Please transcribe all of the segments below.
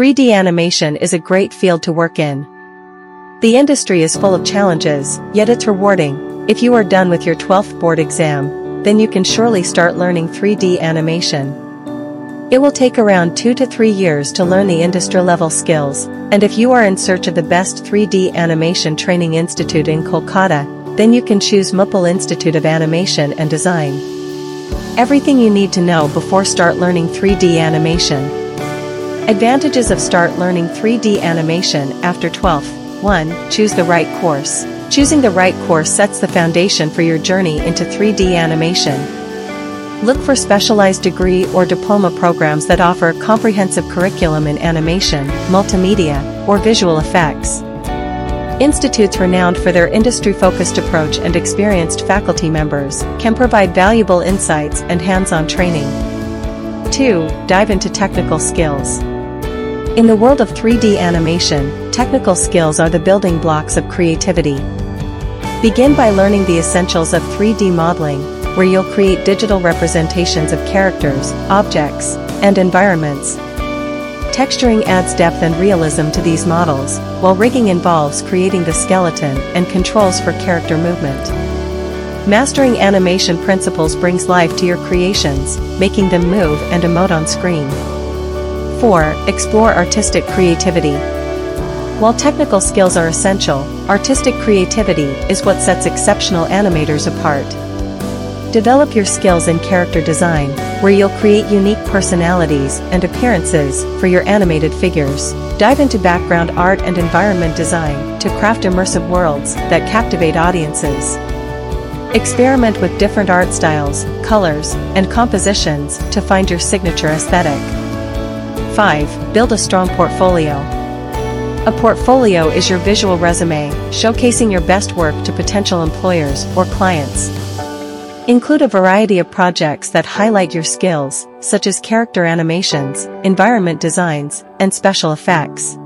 3D animation is a great field to work in. The industry is full of challenges, yet it's rewarding. If you are done with your 12th board exam, then you can surely start learning 3D animation. It will take around 2 to 3 years to learn the industry-level skills, and if you are in search of the best 3D animation training institute in Kolkata, then you can choose Moople Institute of Animation and Design. Everything you need to know before start learning 3D animation. Advantages of start learning 3D animation after 12th. 1. Choose the right course. Choosing the right course sets the foundation for your journey into 3D animation. Look for specialized degree or diploma programs that offer a comprehensive curriculum in animation, multimedia, or visual effects. Institutes renowned for their industry-focused approach and experienced faculty members can provide valuable insights and hands-on training. 2. Dive into technical skills. In the world of 3D animation, technical skills are the building blocks of creativity. Begin by learning the essentials of 3D modeling, where you'll create digital representations of characters, objects, and environments, Texturing adds depth and realism to these models, while rigging involves creating the skeleton and controls for character movement. Mastering animation principles brings life to your creations, making them move and emote on screen. 4. Explore artistic creativity. While technical skills are essential, artistic creativity is what sets exceptional animators apart. Develop your skills in character design, where you'll create unique personalities and appearances for your animated figures. Dive into background art and environment design to craft immersive worlds that captivate audiences. Experiment with different art styles, colors, and compositions to find your signature aesthetic. 5. Build a strong portfolio. A portfolio is your visual resume, showcasing your best work to potential employers or clients. Include a variety of projects that highlight your skills, such as character animations, environment designs, and special effects.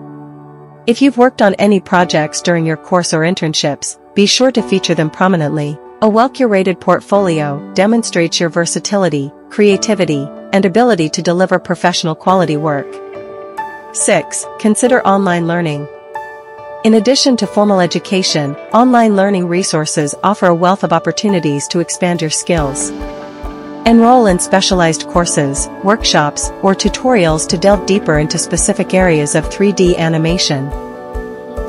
If you've worked on any projects during your course or internships, be sure to feature them prominently. A well-curated portfolio demonstrates your versatility, creativity, and ability to deliver professional quality work. 6. Consider online learning. In addition to formal education, online learning resources offer a wealth of opportunities to expand your skills. Enroll in specialized courses, workshops, or tutorials to delve deeper into specific areas of 3D animation.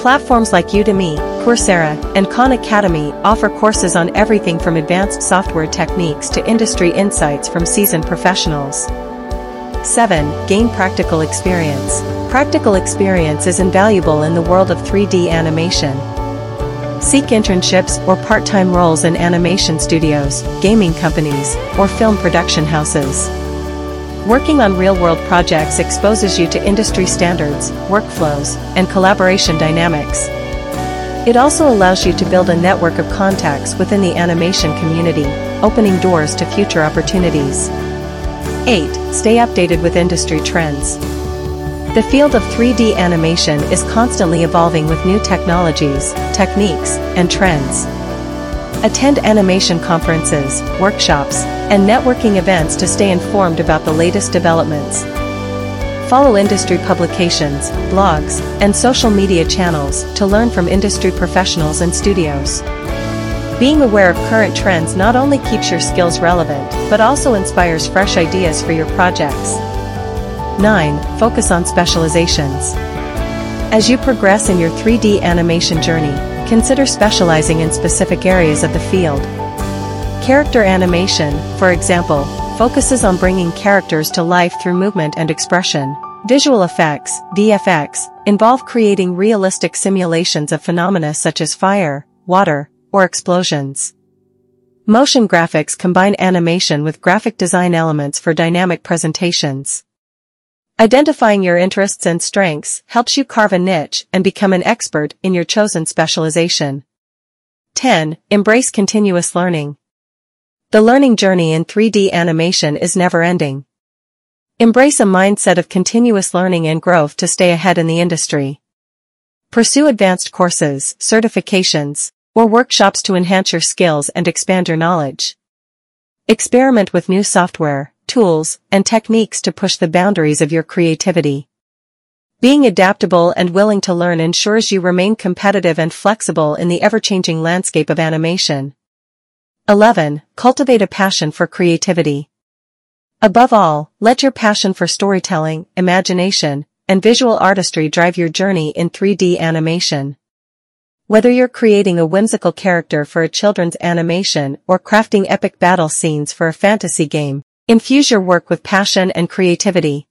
Platforms like Udemy, Coursera, and Khan Academy offer courses on everything from advanced software techniques to industry insights from seasoned professionals. 7. Gain practical experience. Practical experience is invaluable in the world of 3D animation. Seek internships or part-time roles in animation studios, gaming companies, or film production houses. Working on real-world projects exposes you to industry standards, workflows, and collaboration dynamics. It also allows you to build a network of contacts within the animation community, opening doors to future opportunities. 8. Stay updated with industry trends. The field of 3D animation is constantly evolving with new technologies, techniques, and trends. Attend animation conferences, workshops, and networking events to stay informed about the latest developments. Follow industry publications, blogs, and social media channels to learn from industry professionals and studios. Being aware of current trends not only keeps your skills relevant, but also inspires fresh ideas for your projects. 9. Focus on specializations. As you progress in your 3D animation journey, consider specializing in specific areas of the field. Character animation, for example, focuses on bringing characters to life through movement and expression. Visual effects, VFX, involve creating realistic simulations of phenomena such as fire, water, or explosions. Motion graphics combine animation with graphic design elements for dynamic presentations. Identifying your interests and strengths helps you carve a niche and become an expert in your chosen specialization. 10. Embrace continuous learning. The learning journey in 3D animation is never-ending. Embrace a mindset of continuous learning and growth to stay ahead in the industry. Pursue advanced courses, certifications, or workshops to enhance your skills and expand your knowledge. Experiment with new software, tools, and techniques to push the boundaries of your creativity. Being adaptable and willing to learn ensures you remain competitive and flexible in the ever-changing landscape of animation. 11. Cultivate a passion for creativity. Above all, let your passion for storytelling, imagination, and visual artistry drive your journey in 3D animation. Whether you're creating a whimsical character for a children's animation or crafting epic battle scenes for a fantasy game, infuse your work with passion and creativity.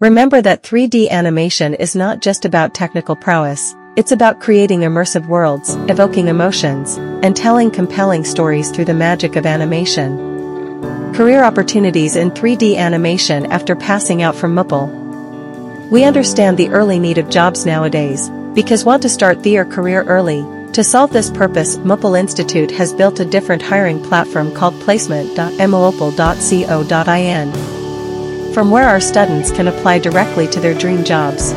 Remember that 3D animation is not just about technical prowess, it's about creating immersive worlds, evoking emotions, and telling compelling stories through the magic of animation. Career opportunities in 3D animation after passing out from Moople. We understand the early need of jobs nowadays, because want to start their career early. To solve this purpose, Moople Institute has built a different hiring platform called placement.muopl.co.in, from where our students can apply directly to their dream jobs.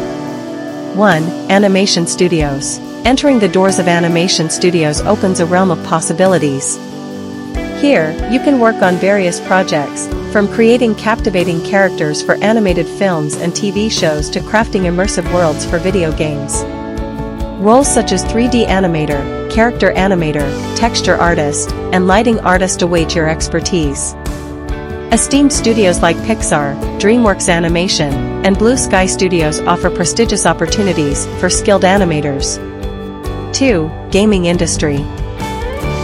1. Animation Studios. Entering the doors of animation studios opens a realm of possibilities. Here, you can work on various projects, from creating captivating characters for animated films and TV shows to crafting immersive worlds for video games. Roles such as 3D animator, character animator, texture artist, and lighting artist await your expertise. Esteemed studios like Pixar, DreamWorks Animation, and Blue Sky Studios offer prestigious opportunities for skilled animators. 2. Gaming Industry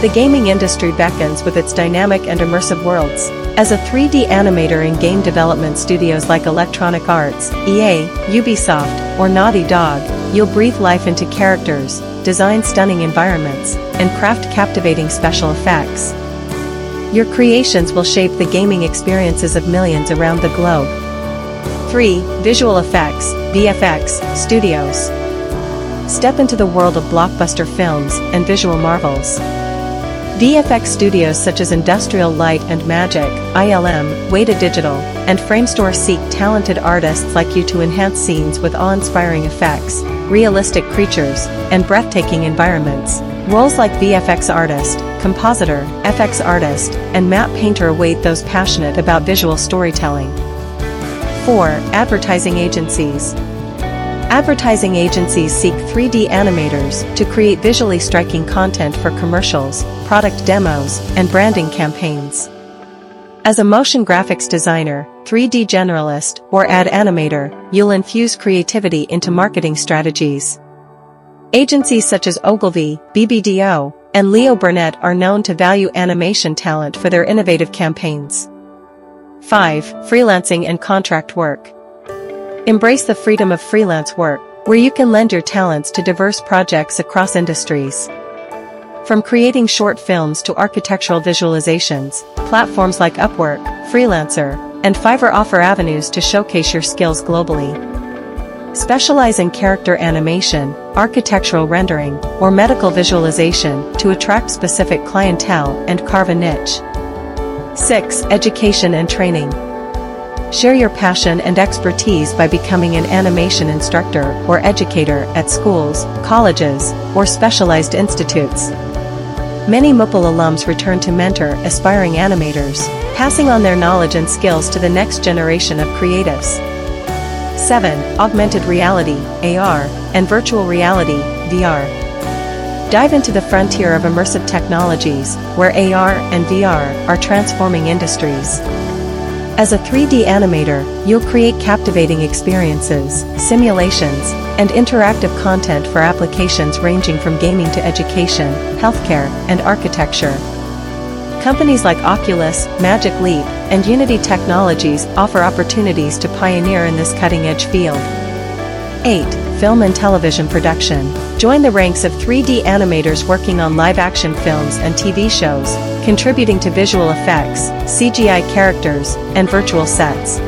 The gaming industry beckons with its dynamic and immersive worlds. As a 3D animator in game development studios like Electronic Arts, EA, Ubisoft, or Naughty Dog, You'll breathe life into characters, design stunning environments, and craft captivating special effects. Your creations will shape the gaming experiences of millions around the globe. 3. Visual Effects, VFX, Studios. Step into the world of blockbuster films and visual marvels. VFX studios such as Industrial Light and Magic, ILM, Weta Digital, and Framestore seek talented artists like you to enhance scenes with awe-inspiring effects, realistic creatures, and breathtaking environments. Roles like VFX artist, compositor, FX artist, and matte painter await those passionate about visual storytelling. 4. Advertising agencies. Advertising agencies seek 3D animators to create visually striking content for commercials, product demos, and branding campaigns. As a motion graphics designer, 3D generalist, or ad animator, you'll infuse creativity into marketing strategies. Agencies such as Ogilvy, BBDO, and Leo Burnett are known to value animation talent for their innovative campaigns. 5. Freelancing and contract work. Embrace the freedom of freelance work, where you can lend your talents to diverse projects across industries. From creating short films to architectural visualizations, platforms like Upwork, Freelancer, and Fiverr offer avenues to showcase your skills globally. Specialize in character animation, architectural rendering, or medical visualization to attract specific clientele and carve a niche. 6. Education and training. Share your passion and expertise by becoming an animation instructor or educator at schools, colleges, or specialized institutes. Many Moople alums return to mentor aspiring animators, passing on their knowledge and skills to the next generation of creatives. 7. Augmented reality, AR, and virtual reality, VR. Dive into the frontier of immersive technologies, where AR and VR are transforming industries. As a 3D animator, you'll create captivating experiences, simulations, and interactive content for applications ranging from gaming to education, healthcare, and architecture. Companies like Oculus, Magic Leap, and Unity Technologies offer opportunities to pioneer in this cutting-edge field. 8. Film and television production. Join the ranks of 3D animators working on live-action films and TV shows, contributing to visual effects, CGI characters, and virtual sets.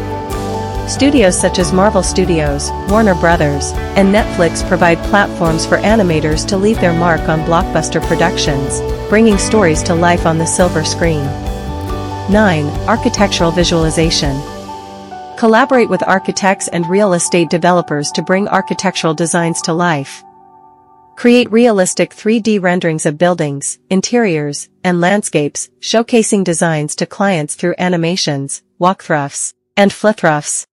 Studios such as Marvel Studios, Warner Brothers, and Netflix provide platforms for animators to leave their mark on blockbuster productions, bringing stories to life on the silver screen. 9. Architectural Visualization Collaborate with architects and real estate developers to bring architectural designs to life. Create realistic 3D renderings of buildings, interiors, and landscapes, showcasing designs to clients through animations, walkthroughs, and flythroughs.